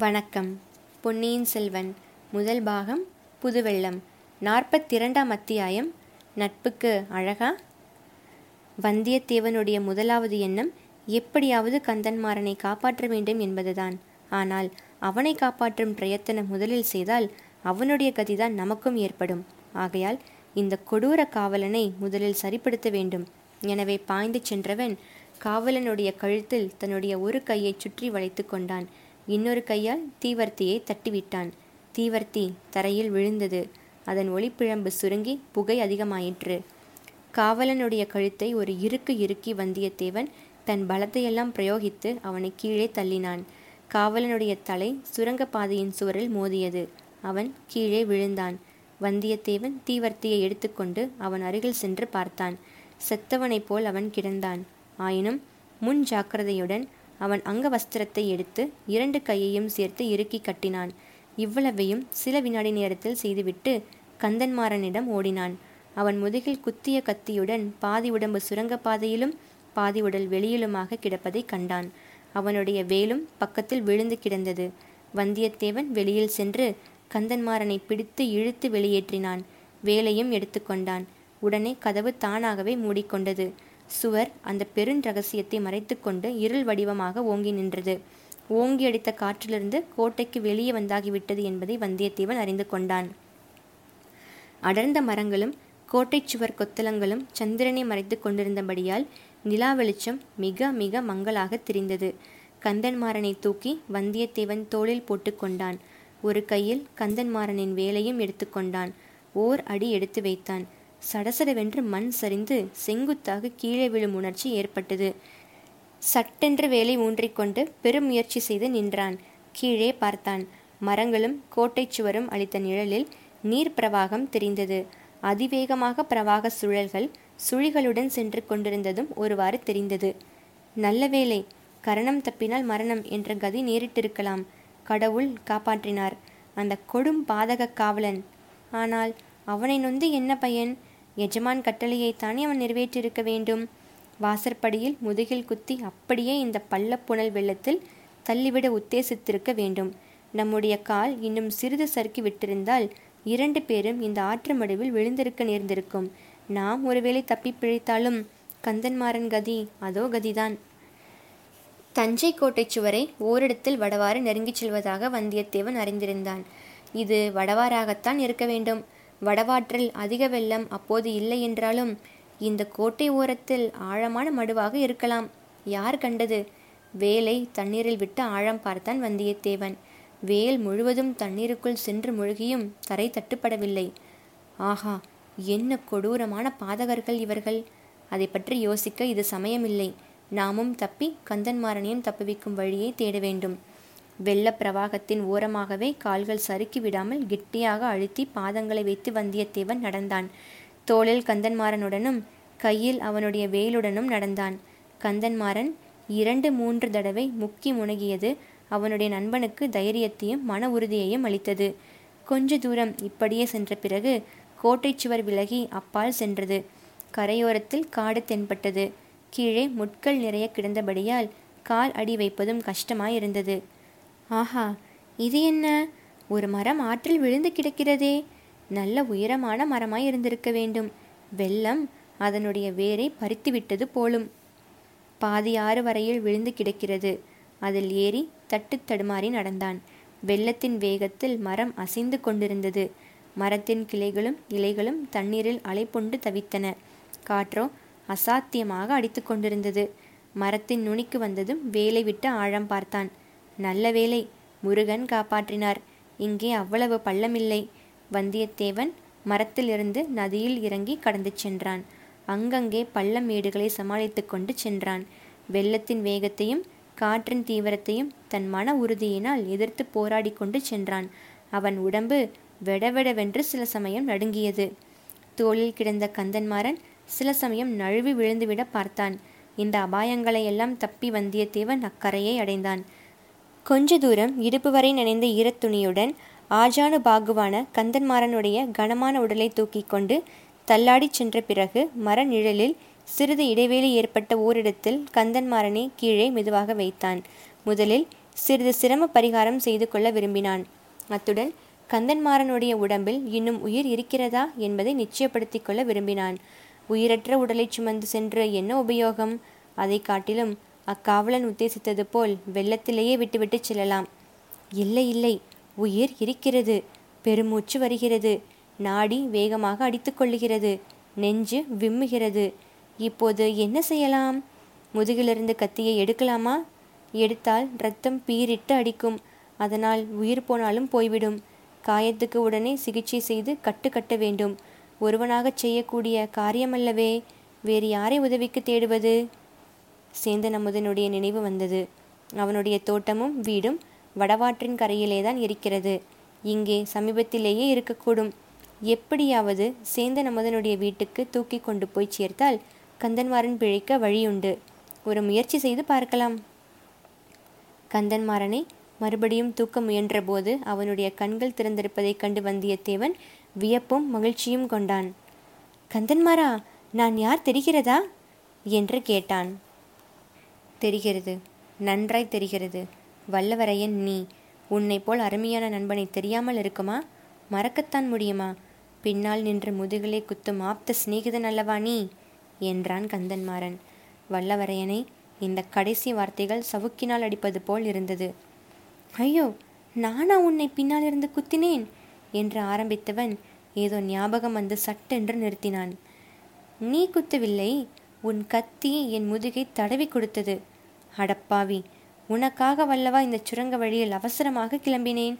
வணக்கம். பொன்னியின் செல்வன் முதல் பாகம் புதுவெள்ளம் நாற்பத்திரண்டாம் அத்தியாயம் நட்புக்கு அழகா? வந்தியத்தேவனுடைய முதலாவது எண்ணம் எப்படியாவது கந்தன்மாறனை காப்பாற்ற வேண்டும் என்பதுதான். ஆனால் அவனை காப்பாற்றும் பிரயத்தனம் முதலில் செய்தால் அவனுடைய கதிதான் நமக்கும் ஏற்படும். ஆகையால் இந்த கொடூர காவலனை முதலில் சரிப்படுத்த வேண்டும். எனவே பாய்ந்து சென்றவன் காவலனுடைய கழுத்தில் தன்னுடைய ஒரு கையை சுற்றி வளைத்து கொண்டான். இன்னொரு கையால் தீவர்த்தியை தட்டிவிட்டான். தீவர்த்தி தரையில் விழுந்தது. அதன் ஒளிப்பிழம்பு சுருங்கி புகை அதிகமாயிற்று. காவலனுடைய கழுத்தை ஒரு இருக்கு இறுக்கி வந்தியத்தேவன் தன் பலத்தையெல்லாம் பிரயோகித்து அவனை கீழே தள்ளினான். காவலனுடைய தலை சுரங்கப்பாதையின் சுவரில் மோதியது. அவன் கீழே விழுந்தான். வந்தியத்தேவன் தீவர்த்தியை எடுத்துக்கொண்டு அவன் அருகில் சென்று பார்த்தான். செத்தவனைப் போல் அவன் கிடந்தான். ஆயினும் முன் ஜாக்கிரதையுடன் அவன் அங்கவஸ்திரத்தை எடுத்து இரண்டு கையையும் சேர்த்து இறுக்கி கட்டினான். இவ்வளவையும் சில வினாடி நேரத்தில் செய்துவிட்டு கந்தன்மாறனிடம் ஓடினான். அவன் முதுகில் குத்திய கத்தியுடன் பாதி உடம்பு சுரங்கப்பாதையிலும் பாதி உடல் வெளியிலுமாக கிடப்பதை கண்டான். அவனுடைய வேலும் பக்கத்தில் விழுந்து கிடந்தது. வந்தியத்தேவன் வெளியில் சென்று கந்தன்மாறனை பிடித்து இழுத்து வெளியேற்றினான். வேலையும் எடுத்துக்கொண்டான் உடனே கதவு தானாகவே மூடிக்கொண்டது. சுவர் அந்த பெருஞ்சகசியத்தை மறைத்துக்கொண்டு இருள் வடிவமாக ஓங்கி நின்றது. ஓங்கி அடித்த காற்றிலிருந்து கோட்டைக்கு வெளியே வந்தாகிவிட்டது என்பதை வந்தியத்தேவன் அறிந்து கொண்டான். அடர்ந்த மரங்களும் கோட்டை சுவர் கொத்தளங்களும் சந்திரனை மறைத்து கொண்டிருந்தபடியால் நிலா வெளிச்சம் மிக மிக மங்களாக தெரிந்தது. கந்தன்மாறனை தூக்கி வந்தியத்தேவன் தோளில் போட்டுக்கொண்டான் ஒரு கையில் கந்தன்மாறனின் வேலையும் எடுத்துக்கொண்டான் ஓர் அடி எடுத்து வைத்தான். சடசடவென்று மண் சரிந்து செங்குத்தாக கீழே விழும் உணர்ச்சி ஏற்பட்டது. சட்டென்று வேலை ஊன்றிக்கொண்டு பெரும் முயற்சி செய்து நின்றான். கீழே பார்த்தான். மரங்களும் கோட்டை சுவரும் அளித்த நிழலில் நீர் பிரவாகம் தெரிந்தது. அதிவேகமாக பிரவாக சுழல்கள் சுழிகளுடன் சென்று கொண்டிருந்ததும் ஒருவாறு தெரிந்தது. நல்ல வேலை கரணம் தப்பினால் மரணம் என்ற கதி நேரிட்டிருக்கலாம். கடவுள் காப்பாற்றினார். அந்த கொடும் பாதக காவலன். ஆனால் அவனை நொந்து என்ன பயன்? எஜமான் கட்டளையைத்தானே அவன் நிறைவேற்றியிருக்க வேண்டும்? வாசற்படியில் முதுகில் குத்தி அப்படியே இந்த பள்ளப்புணல் வெள்ளத்தில் தள்ளிவிட உத்தேசித்திருக்க வேண்டும். நம்முடைய கால் இன்னும் சிறிது சறுக்கி விட்டிருந்தால் இரண்டு பேரும் இந்த ஆற்று மடுவில் விழுந்திருக்க நேர்ந்திருக்கும். நாம் ஒருவேளை தப்பி பிழைத்தாலும் கந்தன்மாறன் கதி அதோ கதிதான். தஞ்சை கோட்டை சுவரை ஓரிடத்தில் வடவாறு நெருங்கிச் செல்வதாக வந்தியத்தேவன் அறிந்திருந்தான். இது வடவாறாகத்தான் இருக்க வேண்டும். வடவாற்றில் அதிக வெள்ளம் அப்போது இல்லை என்றாலும் இந்த கோட்டை ஓரத்தில் ஆழமான மடுவாக இருக்கலாம். யார் கண்டது? வேலை தண்ணீரில் விட்டு ஆழம் பார்த்தான் வந்தியத்தேவன். வேல் முழுவதும் தண்ணீருக்குள் சென்று முழுகியும் தரை தட்டுப்படவில்லை. ஆஹா என்ன கொடூரமான பாதகர்கள் இவர்கள். அதை பற்றி யோசிக்க இது சமயமில்லை. நாமும் தப்பி கந்தன்மாரனையும் தப்புவிக்கும் வழியை தேட வேண்டும். வெள்ள பிரவாகத்தின் ஓரமாகவே கால்கள் சறுக்கி விடாமல் கெட்டியாக அழுத்தி பாதங்களை வைத்து வந்தியத்தேவன் நடந்தான். தோளில் கந்தன்மாறனுடனும் கையில் அவனுடைய வேலுடனும் நடந்தான். கந்தன்மாறன் இரண்டு மூன்று தடவை முக்கி முனகியது அவனுடைய நண்பனுக்கு தைரியத்தையும் மன உறுதியையும் அளித்தது. கொஞ்ச தூரம் இப்படியே சென்ற பிறகு கோட்டை சுவர் விலகி அப்பால் சென்றது. கரையோரத்தில் காடு தென்பட்டது. கீழே முட்கள் நிறைய கிடந்தபடியால் கால் அடி வைப்பதும் கஷ்டமாயிருந்தது. ஆஹா இது என்ன? ஒரு மரம் ஆற்றில் விழுந்து கிடக்கிறதே. நல்ல உயரமான மரமாய் இருந்திருக்க வேண்டும். வெள்ளம் அதனுடைய வேரை பறித்துவிட்டது போலும். பாதி ஆறு வரையில் விழுந்து கிடக்கிறது. அதில் ஏறி தட்டு தடுமாறி நடந்தான். வெள்ளத்தின் வேகத்தில் மரம் அசைந்து கொண்டிருந்தது. மரத்தின் கிளைகளும் இலைகளும் தண்ணீரில் அலைப்பொண்டு தவித்தன. காற்றோ அசாத்தியமாக அடித்து கொண்டிருந்தது. மரத்தின் நுனிக்கு வந்ததும் வேலை விட்டு ஆழம் பார்த்தான். நல்ல வேலை முருகன் காப்பாற்றினார். இங்கே அவ்வளவு பள்ளமில்லை. வந்தியத்தேவன் மரத்திலிருந்து நதியில் இறங்கி கடந்து சென்றான். அங்கங்கே பள்ளம் மேடுகளை சமாளித்து கொண்டு சென்றான். வெள்ளத்தின் வேகத்தையும் காற்றின் தீவிரத்தையும் தன் மன உறுதியினால் எதிர்த்து போராடி கொண்டு சென்றான். அவன் உடம்பு வெடவெடவென்று சில சமயம் நடுங்கியது. தோளில் கிடந்த கந்தன்மாறன் சில சமயம் நழுவி விழுந்துவிட பார்த்தான். இந்த அபாயங்களையெல்லாம் தப்பி வந்தியத்தேவன் அக்கரையை அடைந்தான். கொஞ்ச தூரம் இடுப்பு வரை நனைந்த ஈரத்துணியுடன் ஆஜானு பாகுவான கந்தன்மாறனுடைய கனமான உடலை தூக்கி கொண்டு தள்ளாடிச் சென்ற பிறகு மர நிழலில் சிறிது இடைவேளை ஏற்பட்ட ஓரிடத்தில் கந்தன்மாறனை கீழே மெதுவாக வைத்தான். முதலில் சிறிது சிரம பரிகாரம் செய்து கொள்ள விரும்பினான். அத்துடன் கந்தன்மாறனுடைய உடம்பில் இன்னும் உயிர் இருக்கிறதா என்பதை நிச்சயப்படுத்திக் கொள்ள விரும்பினான். உயிரற்ற உடலை சுமந்து சென்று என்ன உபயோகம்? அதை காட்டிலும் அக்காவலன் உத்தேசித்தது போல் வெள்ளத்திலேயே விட்டுவிட்டு செல்லலாம். இல்லை இல்லை உயிர் இருக்கிறது. பெருமூச்சு வருகிறது. நாடி வேகமாக அடித்துக்கொள்ளுகிறது நெஞ்சு விம்முகிறது. இப்போது என்ன செய்யலாம்? முதுகிலிருந்து கத்தியை எடுக்கலாமா? எடுத்தால் ரத்தம் பீரிட்டு அடிக்கும். அதனால் உயிர் போனாலும் போய்விடும். காயத்துக்கு உடனே சிகிச்சை செய்து கட்டு கட்ட வேண்டும். ஒருவனாகச் செய்யக்கூடிய காரியமல்லவே. வேறு யாரை உதவிக்கு தேடுவது? சேந்தன் அமுதனுடைய நினைவு வந்தது. அவனுடைய தோட்டமும் வீடும் வடவாற்றின் கரையிலே தான் இருக்கிறது. இங்கே சமீபத்திலேயே இருக்கக்கூடும். எப்படியாவது சேந்தன் அமுதனுடைய வீட்டுக்கு தூக்கி கொண்டு போய் சேர்த்தால் கந்தன்மாறன் பிழைக்க வழியுண்டு. ஒரு முயற்சி செய்து பார்க்கலாம். கந்தன்மாறனை மறுபடியும் தூக்க முயன்றபோது அவனுடைய கண்கள் திறந்திருப்பதைக் கண்டு வந்தியத்தேவன் வியப்பும் மகிழ்ச்சியும் கொண்டான். கந்தன்மாரா நான் யார் தெரிகிறதா? என்று கேட்டான். தெரிகிறது. நன்றாய் தெரிகிறது. வல்லவரையன் நீ உன்னை போல் அருமையான நண்பனை தெரியாமல் இருக்குமா? மறக்கத்தான் முடியுமா? பின்னால் நின்று முதுகலை குத்தும் ஆப்த சிநேகிதன் அல்லவா நீ? என்றான் கந்தன்மாறன். வல்லவரையனை இந்த கடைசி வார்த்தைகள் சவுக்கினால் அடிப்பது போல் இருந்தது. ஐயோ நானா உன்னை பின்னால் இருந்து குத்தினேன்? என்று ஆரம்பித்தவன் ஏதோ ஞாபகம் வந்து சட்டென்று நிறுத்தினான். நீ குத்தவில்லை. உன் கத்தி என் முதுகை தடவி கொடுத்தது. அடப்பாவி உனக்காக வல்லவா இந்த சுரங்க வழியில் அவசரமாக கிளம்பினேன்.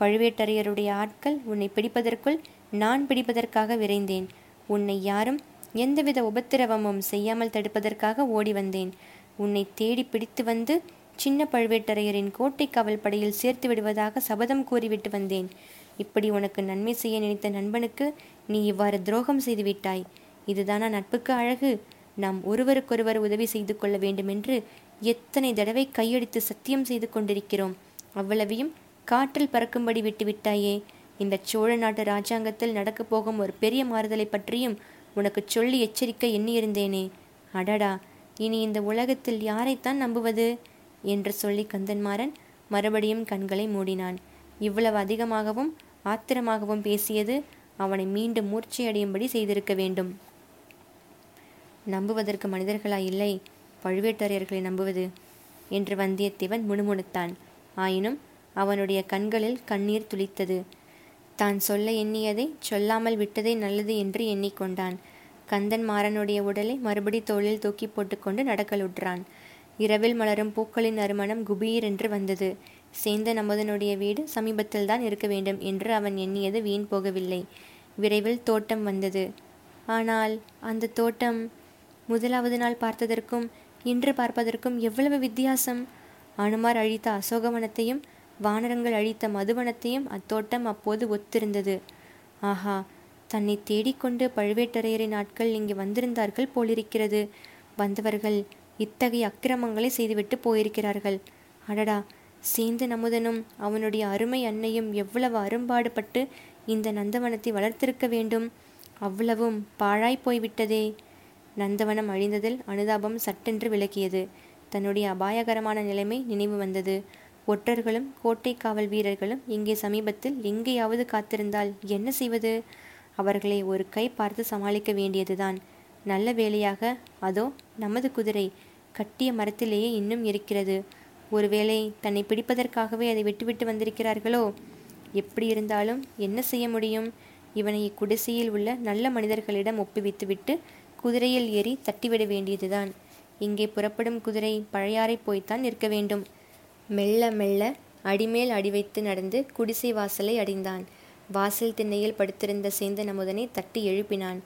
பழுவேட்டரையருடைய ஆட்கள் உன்னை பிடிப்பதற்குள் நான் பிடிப்பதற்காக விரைந்தேன். உன்னை யாரும் எந்தவித உபத்திரவமும் செய்யாமல் தடுப்பதற்காக ஓடி வந்தேன். உன்னை தேடி பிடித்து வந்து சின்ன பழுவேட்டரையரின் கோட்டை காவல் படையில் சேர்த்து விடுவதாக சபதம் கூறிவிட்டு வந்தேன். இப்படி உனக்கு நன்மை செய்ய நினைத்த நண்பனுக்கு நீ இவ்வாறு துரோகம் செய்துவிட்டாய் இதுதானா நட்புக்கு அழகு? நாம் ஒருவருக்கொருவர் உதவி செய்து கொள்ள வேண்டுமென்று எத்தனை தடவை கையெடுத்து சத்தியம் செய்து கொண்டிருக்கிறோம்? அவ்வளவையும் காற்றில் பறக்கும்படி விட்டுவிட்டாயே. இந்த சோழ நாட்டு ராஜாங்கத்தில் நடக்கப் போகும் ஒரு பெரிய மாறுதலை பற்றியும் உனக்கு சொல்லி எச்சரிக்க எண்ணியிருந்தேனே. அடடா இனி இந்த உலகத்தில் யாரைத்தான் நம்புவது? என்று சொல்லி கந்தன்மாறன் மறுபடியும் கண்களை மூடினான். இவ்வளவு அதிகமாகவும் ஆத்திரமாகவும் பேசியது அவனை மீண்டும் மூர்ச்சையடையும்படி செய்திருக்க வேண்டும். நம்புவதற்கு மனிதர்களா இல்லை. பழுவேட்டரையர்களை நம்புவது? என்று வந்தியத்தேவன் முணுமுணுத்தான். ஆயினும் அவனுடைய கண்களில் கண்ணீர் துளித்தது. தான் சொல்ல எண்ணியதை சொல்லாமல் விட்டதே நல்லது என்று எண்ணிக்கொண்டான். கந்தன் மாறனுடைய உடலை மறுபடி தோளில் தூக்கி போட்டுக்கொண்டு நடக்கலுற்றான் இரவில் மலரும் பூக்களின் நறுமணம் குபீர் என்று வந்தது. சேந்த நமதனுடைய வீடு சமீபத்தில் தான் இருக்க வேண்டும் என்று அவன் எண்ணியது வீண் போகவில்லை. விரைவில் தோட்டம் வந்தது. ஆனால் அந்த தோட்டம் முதலாவது நாள் பார்த்ததற்கும் இன்று பார்ப்பதற்கும் எவ்வளவு வித்தியாசம்? அனுமார் அழித்த அசோகவனத்தையும் வானரங்கள் அழித்த மதுவனத்தையும் அத்தோட்டம் அப்போது ஒத்திருந்தது. ஆஹா தன்னை தேடிக்கொண்டு பழுவேட்டரையரின் ஆட்கள் இங்கே வந்திருந்தார்கள் போலிருக்கிறது. வந்தவர்கள் இத்தகைய அக்கிரமங்களை செய்துவிட்டு போயிருக்கிறார்கள். அடடா சேந்த நமுதனும் அவனுடைய அருமை அன்னையும் எவ்வளவு அரும்பாடுபட்டு இந்த நந்தவனத்தை வளர்த்திருக்க வேண்டும்? அவ்வளவும் பாழாய் போய்விட்டதே. நந்தவனம் அழிந்ததில் அனுதாபம் சட்டென்று விளக்கியது தன்னுடைய அபாயகரமான நிலைமை நினைவு வந்தது. ஒற்றர்களும் கோட்டை காவல் வீரர்களும் இங்கே சமீபத்தில் எங்கேயாவது காத்திருந்தால் என்ன செய்வது? அவர்களை ஒரு கை பார்த்து சமாளிக்க வேண்டியதுதான். நல்ல வேலையாக அதோ நமது குதிரை கட்டிய மரத்திலேயே இன்னும் இருக்கிறது. ஒருவேளை தன்னை பிடிப்பதற்காகவே அதை விட்டுவிட்டு வந்திருக்கிறார்களோ? எப்படி இருந்தாலும் என்ன செய்ய முடியும்? இவனை இக்குடிசையில் உள்ள நல்ல மனிதர்களிடம் ஒப்புவித்துவிட்டு குதிரையில் ஏறி தட்டிவிட வேண்டியதுதான். இங்கே புறப்படும் குதிரை பழையாறை போய்த்தான் நிற்க வேண்டும். மெல்ல மெல்ல அடிமேல் அடி வைத்து நடந்து குடிசை வாசலை அடைந்தான். வாசல் திண்ணையில் படுத்திருந்த சேந்தன் அமுதனை தட்டி எழுப்பினான்.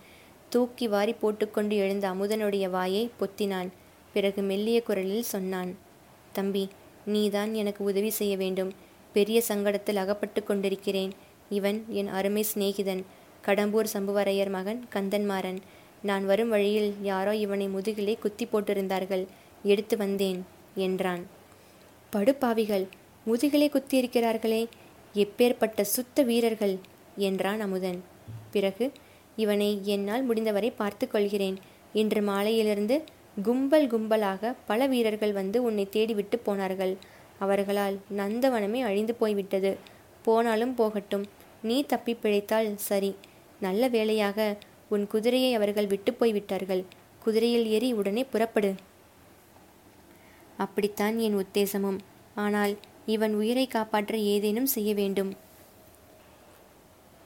தூக்கி வாரி போட்டுக்கொண்டு எழுந்த அமுதனுடைய வாயை பொத்தினான். பிறகு மெல்லிய குரலில் சொன்னான் தம்பி நீதான் எனக்கு உதவி செய்ய வேண்டும். பெரிய சங்கடத்தில் அகப்பட்டு கொண்டிருக்கிறேன். இவன் என் அருமை சிநேகிதன். கடம்பூர் சம்புவரையர் மகன் கந்தன்மாறன். நான் வரும் வழியில் யாரோ இவனை முதுகிலே குத்தி போட்டிருந்தார்கள். எடுத்து வந்தேன் என்றான். படுப்பாவிகள் முதுகிலே குத்தியிருக்கிறார்களே எப்பேற்பட்ட சுத்த வீரர்கள் என்றான் அமுதன். பிறகு இவனை என்னால் முடிந்தவரை பார்த்து கொள்கிறேன் இன்று மாலையிலிருந்து கும்பல் கும்பலாக பல வீரர்கள் வந்து உன்னை தேடிவிட்டு போனார்கள். அவர்களால் நந்தவனமே அழிந்து போய்விட்டது. போனாலும் போகட்டும் நீ தப்பி பிழைத்தால் சரி. நல்ல வேளையாக உன் குதிரையை அவர்கள் விட்டு போய்விட்டார்கள். குதிரையில் ஏறி உடனே புறப்படு. அப்படித்தான் என் உத்தேசமும். ஆனால் இவன் உயிரை காப்பாற்ற ஏதேனும் செய்ய வேண்டும்.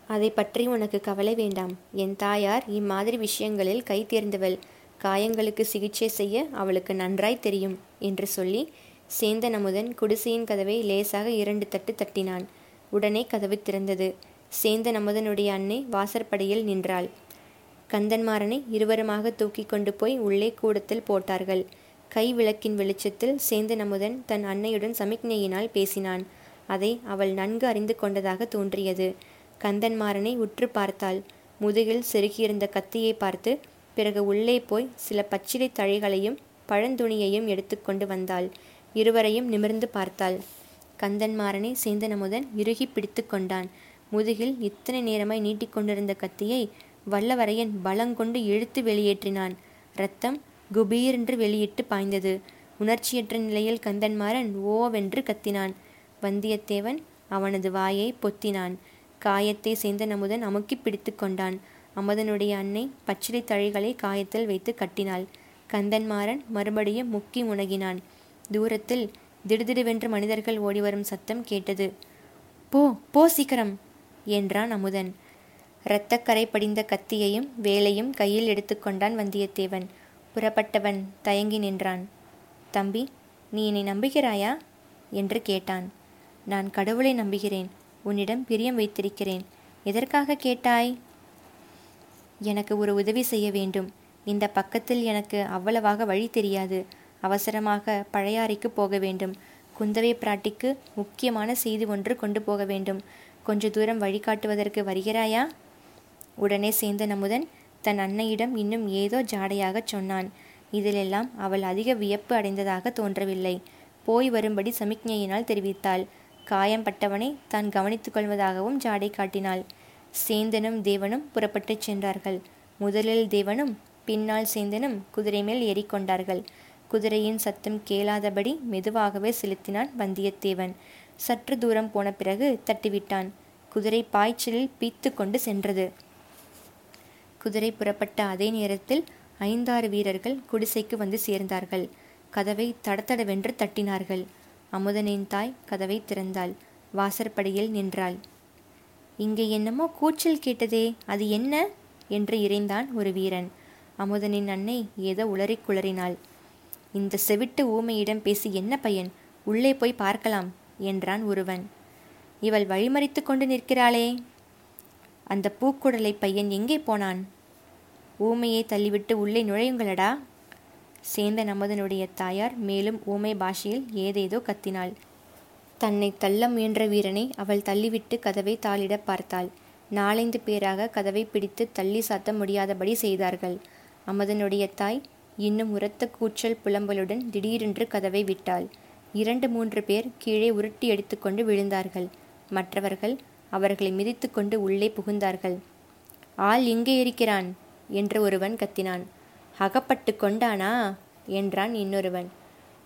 அதை பற்றி உனக்கு கவலை வேண்டாம். என் தாயார் இம்மாதிரி விஷயங்களில் கை தேர்ந்தவள். காயங்களுக்கு சிகிச்சை செய்ய அவளுக்கு நன்றாய் தெரியும் என்று சொல்லி சேந்தன் அமுதன் குடிசையின் கதவை லேசாக இரண்டு தட்டு தட்டினான். உடனே கதவு திறந்தது. சேந்தன் அமுதனுடைய அன்னை வாசற்படையில் நின்றாள். கந்தன்மாறனை இருவருமாக தூக்கி கொண்டு போய் உள்ளே கூடத்தில் போட்டார்கள். கை விளக்கின் வெளிச்சத்தில் சேந்தன் அமுதன் தன் அன்னையுடன் சமிக்ஞையினால் பேசினான். அதை அவள் நன்கு அறிந்து கொண்டதாக தோன்றியது. கந்தன்மாறனை உற்று பார்த்தாள். முதுகில் செருகியிருந்த கத்தியை பார்த்து பிறகு உள்ளே போய் சில பச்சிலை தழைகளையும் பழந்துணியையும் எடுத்துக்கொண்டு வந்தாள். இருவரையும் நிமிர்ந்து பார்த்தாள். கந்தன்மாறனை சேந்தனமுதன் இறுகி பிடித்து கொண்டான். முதுகில் இத்தனை நேரமாய் நீட்டிக்கொண்டிருந்த கத்தியை வல்லவரையன் பலங்கொண்டு இழுத்து வெளியேற்றினான். ரத்தம் குபீரென்று வெளியிட்டு பாய்ந்தது. உணர்ச்சியற்ற நிலையில் கந்தன்மாறன் ஓவென்று கத்தினான். வந்தியத்தேவன் அவனது வாயை பொத்தினான். காயத்தை சேர்ந்த அமுதன் அமுக்கி பிடித்து கொண்டான். அமுதனுடைய அன்னை பச்சிலை தழைகளை காயத்தில் வைத்து கட்டினாள். கந்தன்மாறன் மறுபடியும் முக்கி முனகினான். தூரத்தில் திடுதிடுவென்று மனிதர்கள் ஓடிவரும் சத்தம் கேட்டது. போ போ சீக்கிரம்! என்றான் அமுதன். இரத்தக்கரை படிந்த கத்தியையும் வேலையும் கையில் எடுத்துக்கொண்டான் வந்தியத்தேவன். புறப்பட்டவன் தயங்கி நின்றான். தம்பி நீ என்னை நம்புகிறாயா? என்று கேட்டான். நான் கடவுளை நம்புகிறேன். உன்னிடம் பிரியம் வைத்திருக்கிறேன். எதற்காக கேட்டாய்? எனக்கு ஒரு உதவி செய்ய வேண்டும். இந்த பக்கத்தில் எனக்கு அவ்வளவாக வழி தெரியாது. அவசரமாக பழையாறைக்கு போக வேண்டும். குந்தவை பிராட்டிக்கு முக்கியமான செய்தி ஒன்று கொண்டு போக வேண்டும். கொஞ்ச தூரம் வழிகாட்டுவதற்கு வருகிறாயா? உடனே சேர்ந்த நமுதன் தன் அன்னையிடம் இன்னும் ஏதோ ஜாடையாகச் சொன்னான். இதிலெல்லாம் அவள் அதிக வியப்பு அடைந்ததாக தோன்றவில்லை. போய் வரும்படி சமிக்ஞையினால் தெரிவித்தாள். காயம்பட்டவனை தான் கவனித்துக் கொள்வதாகவும் ஜாடை காட்டினாள். சேந்தனும் தேவனும் புறப்பட்டுச் சென்றார்கள். முதலில் தேவனும் பின்னால் சேந்தனும் குதிரை மேல் ஏறிக்கொண்டார்கள். குதிரையின் சத்தம் கேளாதபடி மெதுவாகவே செலுத்தினான் வந்தியத்தேவன். சற்று தூரம் போன பிறகு தட்டிவிட்டான். குதிரை பாய்ச்சலில் பீத்து கொண்டு சென்றது. குதிரை புறப்பட்ட அதே நேரத்தில் ஐந்தாறு வீரர்கள் குடிசைக்கு வந்து சேர்ந்தார்கள். கதவை தடத்தடவென்று தட்டினார்கள். அமுதனின் தாய் கதவை திறந்தாள். வாசற்படியில் நின்றாள். இங்கே என்னமோ கூச்சல் கேட்டதே அது என்ன என்று இறைந்தான் ஒரு வீரன். அமுதனின் அன்னை ஏதோ உளறி குளறினாள். இந்த செவிட்டு ஊமையிடம் பேசி என்ன பையன்? உள்ளே போய் பார்க்கலாம் என்றான் ஒருவன். இவள் வழிமறித்து கொண்டு நிற்கிறாளே. அந்த பூக்குடலை பையன் எங்கே போனான்? ஊமையை தள்ளிவிட்டு உள்ளே நுழையுங்களடா? சேந்த நமதனுடைய தாயார் மேலும் ஊமை பாஷையில் ஏதேதோ கத்தினாள். தன்னை தள்ள முயன்ற வீரனை அவள் தள்ளிவிட்டு கதவை தாளிட பார்த்தாள். நாலைந்து பேராக கதவை பிடித்து தள்ளி சாத்த முடியாதபடி செய்தார்கள். அமதனுடைய தாய் இன்னும் உரத்த கூச்சல் புலம்பலுடன் திடீரென்று கதவை விட்டாள். இரண்டு மூன்று பேர் கீழே உருட்டி எடுத்துக்கொண்டு விழுந்தார்கள். மற்றவர்கள் அவர்களை மிதித்து கொண்டு உள்ளே புகுந்தார்கள். ஆள் இங்கே இருக்கிறான். என்று ஒருவன் கத்தினான். அகப்பட்டு கொண்டானா? என்றான் இன்னொருவன்.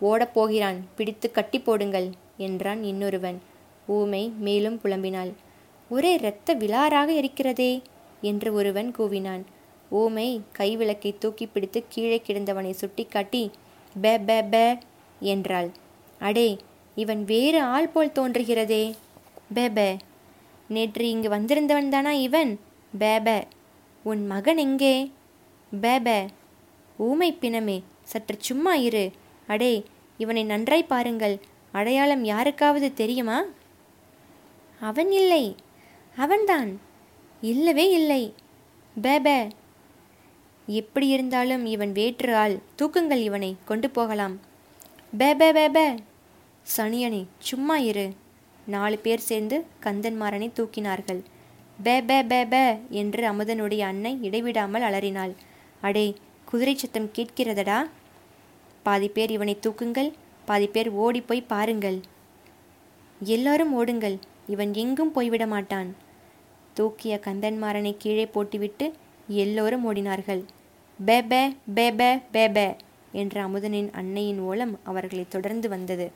ஓடப்போகிறான் பிடித்து கட்டி போடுங்கள் என்றான் இன்னொருவன். ஊமை மேலும் புலம்பினாள். ஒரே இரத்த விலாராக இருக்கிறதே என்று ஒருவன் கூவினான். ஊமை கைவிளக்கை தூக்கி பிடித்து கீழே கிடந்தவனை சுட்டிக்காட்டி பே பே பே என்றாள். அடே இவன் வேறு ஆள் போல் தோன்றுகிறதே. பே பே நேற்று இங்கு வந்திருந்தவன் தானா இவன்? பே பே உன் மகன் எங்கே? பே பே ஊமை பிணமே சற்று சும்மா இரு. அடே இவனை நன்றாய் பாருங்கள். அடையாளம் யாருக்காவது தெரியுமா? அவன் இல்லை. அவன்தான். இல்லவே இல்லை. பேபே எப்படி இருந்தாலும் இவன் வேற்று ஆள். தூக்குங்கள் இவனை கொண்டு போகலாம். பேபே பேபே சனியனே சும்மா இரு. நாலு பேர் சேர்ந்து கந்தன்மாறனை தூக்கினார்கள். பே பே பே பே என்று அமுதனுடைய அன்னை இடைவிடாமல் அலறினாள். அடே குதிரை சத்தம் கேட்கிறதடா? பாதி பேர் இவனை தூக்குங்கள் பாதி பேர் ஓடிப்போய் போய் பாருங்கள். எல்லாரும் ஓடுங்கள் இவன் எங்கும் போய்விட மாட்டான். தூக்கிய கந்தன்மாறனை கீழே போட்டுவிட்டு எல்லோரும் ஓடினார்கள். பே பே பே பே பே பே என்ற அமுதனின் அன்னையின் ஓலம் அவர்களை தொடர்ந்து வந்தது.